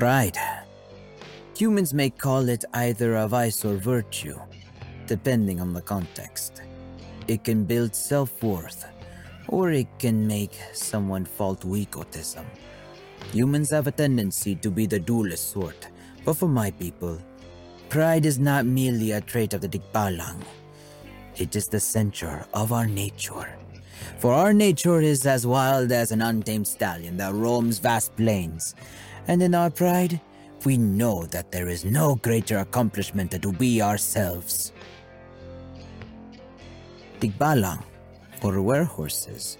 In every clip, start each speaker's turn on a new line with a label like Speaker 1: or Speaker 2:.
Speaker 1: Pride. Humans may call it either a vice or virtue, depending on the context. It can build self worth, or it can make someone fall to egotism. Humans have a tendency to be the dualist sort, but for my people, pride is not merely a trait of the Tikbalang. It is the center of our nature. For our nature is as wild as an untamed stallion that roams vast plains. And in our pride, we know that there is no greater accomplishment than to be ourselves. Tigbalang, or werehorses,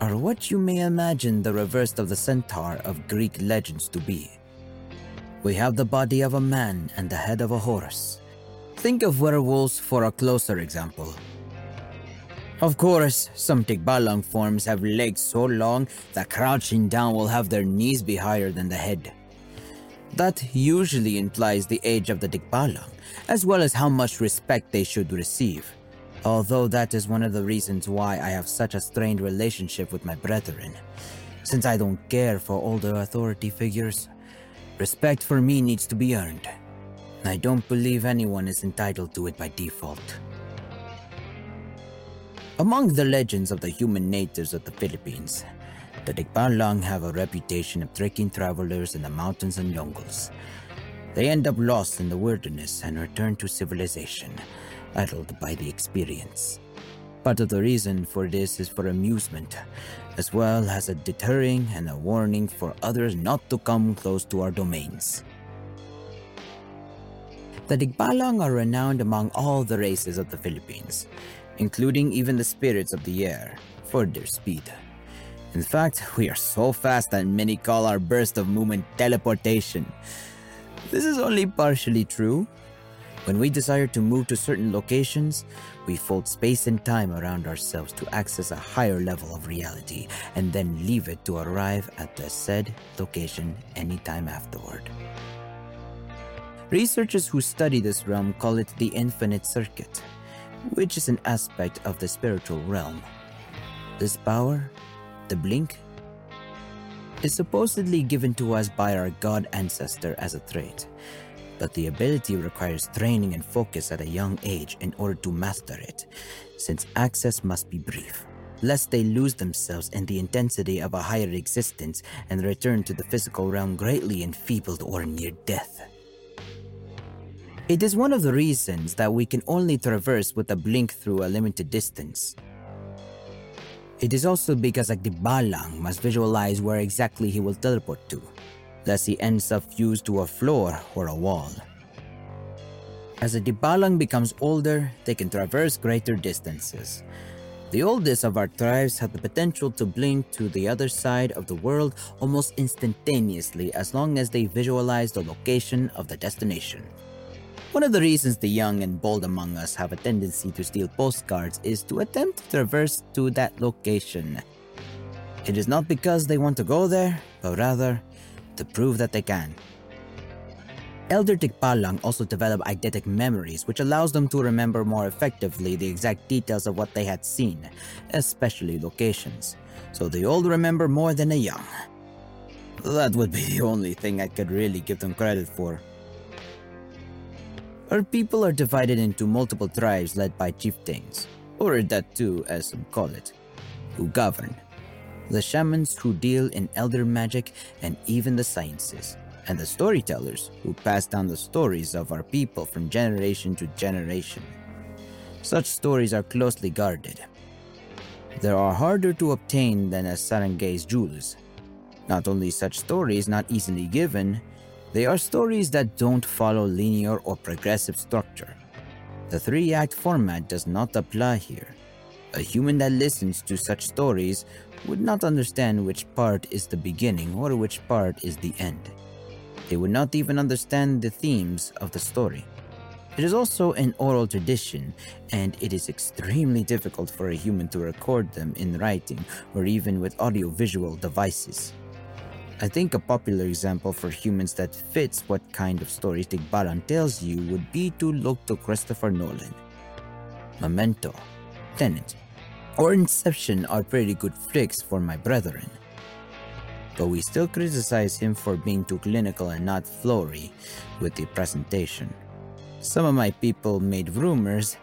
Speaker 1: are what you may imagine the reverse of the centaur of Greek legends to be. We have the body of a man and the head of a horse. Think of werewolves for a closer example. Of course, some Tigbalang forms have legs so long that crouching down will have their knees be higher than the head. That usually implies the age of the Tigbalang, as well as how much respect they should receive. Although that is one of the reasons why I have such a strained relationship with my brethren. Since I don't care for older authority figures, respect for me needs to be earned. I don't believe anyone is entitled to it by default. Among the legends of the human natives of the Philippines, the Tikbalang have a reputation of tricking travelers in the mountains and jungles. They end up lost in the wilderness and return to civilization, addled by the experience. Part of the reason for this is for amusement, as well as a deterring and a warning for others not to come close to our domains. The Tikbalang are renowned among all the races of the Philippines, including even the spirits of the air, for their speed. In fact, we are so fast that many call our burst of movement teleportation. This is only partially true. When we desire to move to certain locations, we fold space and time around ourselves to access a higher level of reality and then leave it to arrive at the said location anytime afterward. Researchers who study this realm call it the infinite circuit which is an aspect of the spiritual realm. This power, the blink, is supposedly given to us by our god ancestor as a trait, but the ability requires training and focus at a young age in order to master it, since access must be brief, lest they lose themselves in the intensity of a higher existence and return to the physical realm greatly enfeebled or near death. It is one of the reasons that we can only traverse with a blink through a limited distance. It is also because a Tikbalang must visualize where exactly he will teleport to, lest he ends up fused to a floor or a wall. As a Tikbalang becomes older, they can traverse greater distances. The oldest of our tribes have the potential to blink to the other side of the world almost instantaneously as long as they visualize the location of the destination. One of the reasons the young and bold among us have a tendency to steal postcards is to attempt to traverse to that location. It is not because they want to go there, but rather to prove that they can. Elder Tikbalang also develop eidetic memories, which allows them to remember more effectively the exact details of what they had seen, especially locations. So the old remember more than the young. That would be the only thing I could really give them credit for. Our people are divided into multiple tribes led by chieftains, or too, as some call it, who govern. The shamans who deal in elder magic and even the sciences, and the storytellers who pass down the stories of our people from generation to generation. Such stories are closely guarded. They are harder to obtain than a Sarangay's jewels. Not only such stories not easily given, they are stories that don't follow linear or progressive structure. The three act format does not apply here. A human that listens to such stories would not understand which part is the beginning or which part is the end. They would not even understand the themes of the story. It is also an oral tradition, and it is extremely difficult for a human to record them in writing or even with audiovisual devices. I think a popular example for humans that fits what kind of story Tigbalang tells you would be to look to Christopher Nolan. Memento, Tenet, or Inception are pretty good flicks for my brethren. but we still criticize him for being too clinical and not flowery with the presentation. Some of my people made rumors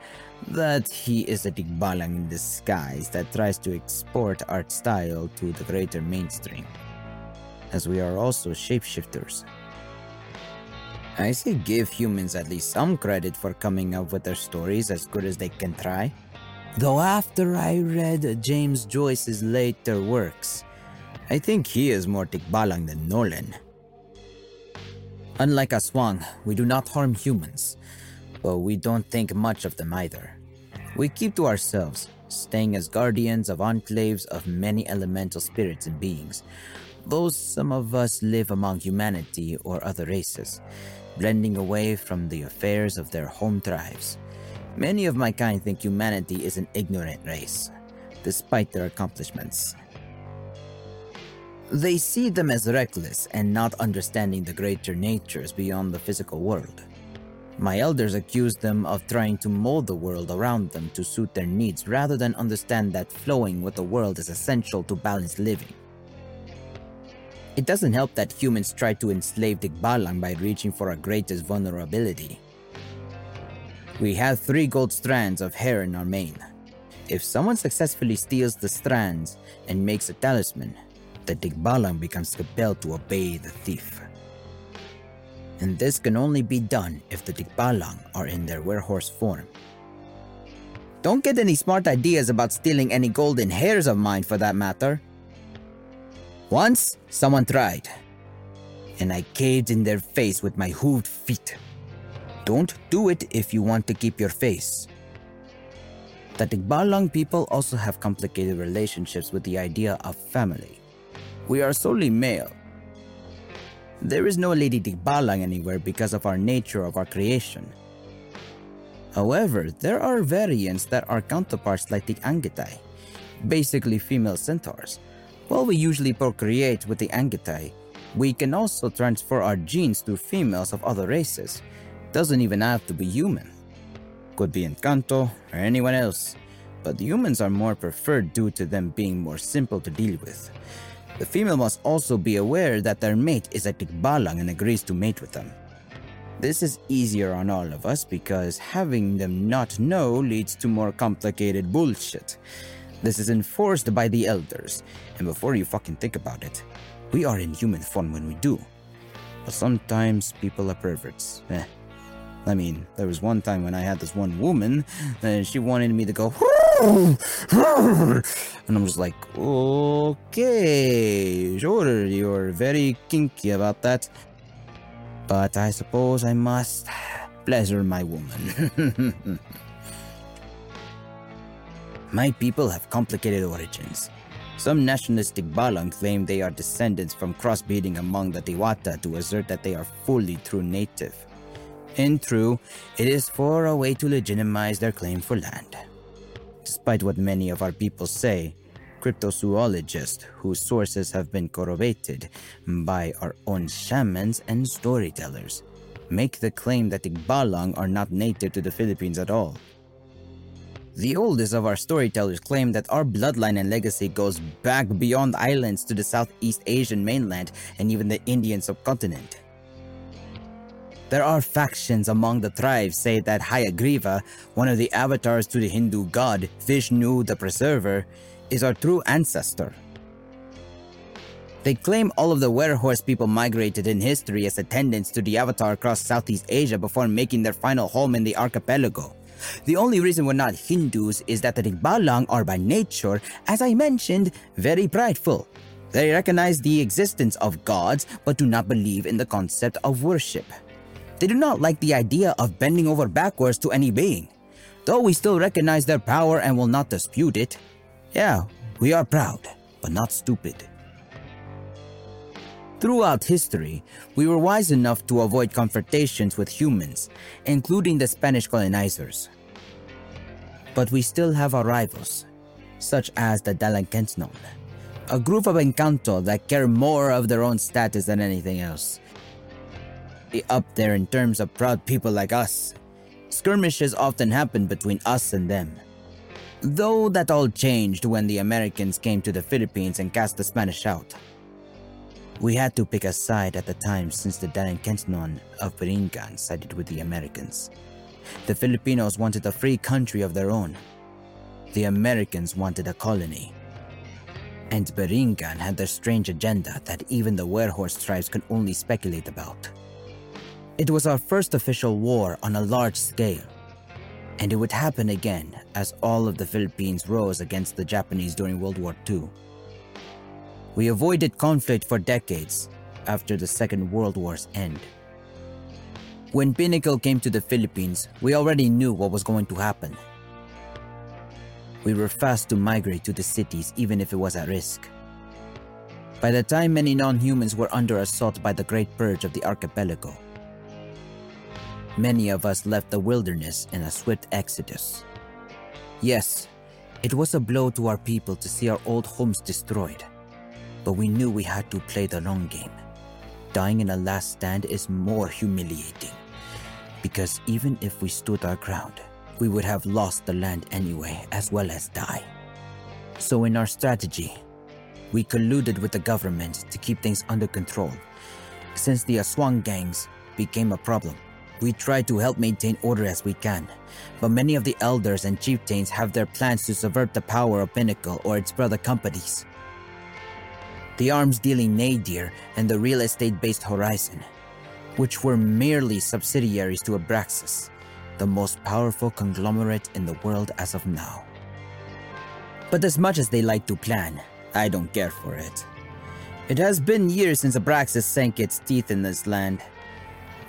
Speaker 1: that he is a Tikbalang in disguise that tries to export art style to the greater mainstream, as we are also shapeshifters. I say give humans at least some credit for coming up with their stories as good as they can try. Though after I read James Joyce's later works, I think he is more Tikbalang than Nolan. Unlike Aswang, we do not harm humans, but we don't think much of them either. We keep to ourselves, staying as guardians of enclaves of many elemental spirits and beings, though some of us live among humanity or other races, blending away from the affairs of their home tribes. Many of my kind think humanity is an ignorant race, despite their accomplishments. They see them as reckless and not understanding the greater natures beyond the physical world. My elders accuse them of trying to mold the world around them to suit their needs rather than understand that flowing with the world is essential to balanced living. It doesn't help that humans try to enslave Tikbalang by reaching for our greatest vulnerability. We have three gold strands of hair in our mane. If someone successfully steals the strands and makes a talisman, the Tikbalang becomes compelled to obey the thief. And this can only be done if the Tikbalang are in their werehorse form. Don't get any smart ideas about stealing any golden hairs of mine for that matter. Once, someone tried, and I caved in their face with my hooved feet. Don't do it if you want to keep your face. The Tikbalang people also have complicated relationships with the idea of family. We are solely male. There is no Lady Tikbalang anywhere because of our nature of our creation. However, there are variants that are counterparts like the Anggitay, basically female centaurs. While we usually procreate with the Anggitay, we can also transfer our genes to females of other races. Doesn't even have to be human. Could be Encanto or anyone else, but humans are more preferred due to them being more simple to deal with. The female must also be aware that their mate is a tikbalang and agrees to mate with them. This is easier on all of us because having them not know leads to more complicated bullshit. This is enforced by the elders, and before you fucking think about it, we are in human form when we do. But sometimes people are perverts. Eh. I mean, there was one time when I had this one woman, and she wanted me to go, and I'm just like, okay, sure, you're very kinky about that. But I suppose I must pleasure my woman. my people have complicated origins. Some nationalistic Balang claim they are descendants from crossbreeding among the Diwata to assert that they are fully true native. In true, it is for a way to legitimize their claim for land. Despite what many of our people say, cryptozoologists whose sources have been corroborated by our own shamans and storytellers make the claim that Tikbalang are not native to the Philippines at all. The oldest of our storytellers claim that our bloodline and legacy goes back beyond islands to the Southeast Asian mainland and even the Indian subcontinent. There are factions among the tribes say that Hayagriva, one of the avatars to the Hindu god Vishnu the Preserver, is our true ancestor. They claim all of the werehorse people migrated in history as attendants to the avatar across Southeast Asia before making their final home in the archipelago. The only reason we're not Hindus is that the Tikbalang are by nature, as I mentioned, very prideful. They recognize the existence of gods but do not believe in the concept of worship. They do not like the idea of bending over backwards to any being. Though we still recognize their power and will not dispute it. Yeah, we are proud, but not stupid. Throughout history, we were wise enough to avoid confrontations with humans, including the Spanish colonizers. But we still have our rivals, such as the Dalankensnon, a group of Encanto that care more of their own status than anything else up there in terms of proud people like us. Skirmishes often happen between us and them. Though that all changed when the Americans came to the Philippines and cast the Spanish out. We had to pick a side at the time since the Dalankentnon of Biringan sided with the Americans. The Filipinos wanted a free country of their own. The Americans wanted a colony. And Biringan had their strange agenda that even the Werehorse tribes could only speculate about. It was our first official war on a large scale, and it would happen again as all of the Philippines rose against the Japanese during World War II. We avoided conflict for decades after the Second World War's end. When Pinnacle came to the Philippines, we already knew what was going to happen. We were fast to migrate to the cities even if it was at risk. By the time many non-humans were under assault by the Great Purge of the archipelago, many of us left the wilderness in a swift exodus. Yes, it was a blow to our people to see our old homes destroyed, but we knew we had to play the long game. Dying in a last stand is more humiliating, because even if we stood our ground, we would have lost the land anyway, as well as die. So, in our strategy, we colluded with the government to keep things under control. Since the Aswang gangs became a problem, we try to help maintain order as we can, but many of the elders and chieftains have their plans to subvert the power of Pinnacle or its brother companies. The arms dealing Nadir and the real estate based Horizon, which were merely subsidiaries to Abraxas, the most powerful conglomerate in the world as of now. But as much as they like to plan, I don't care for it. It has been years since Abraxas sank its teeth in this land,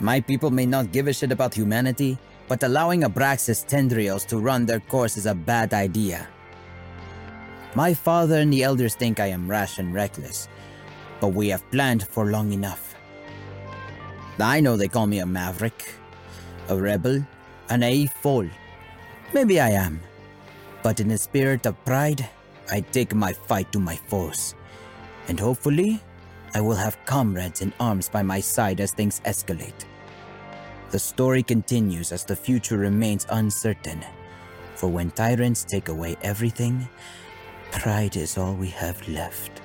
Speaker 1: my people may not give a shit about humanity, but allowing Abraxas tendrils to run their course is a bad idea. My father and the elders think I am rash and reckless, but we have planned for long enough. I know they call me a maverick, a rebel, a fool. Maybe I am, but in a spirit of pride, I take my fight to my foes, and hopefully, I will have comrades in arms by my side as things escalate. The story continues as the future remains uncertain. For when tyrants take away everything, pride is all we have left.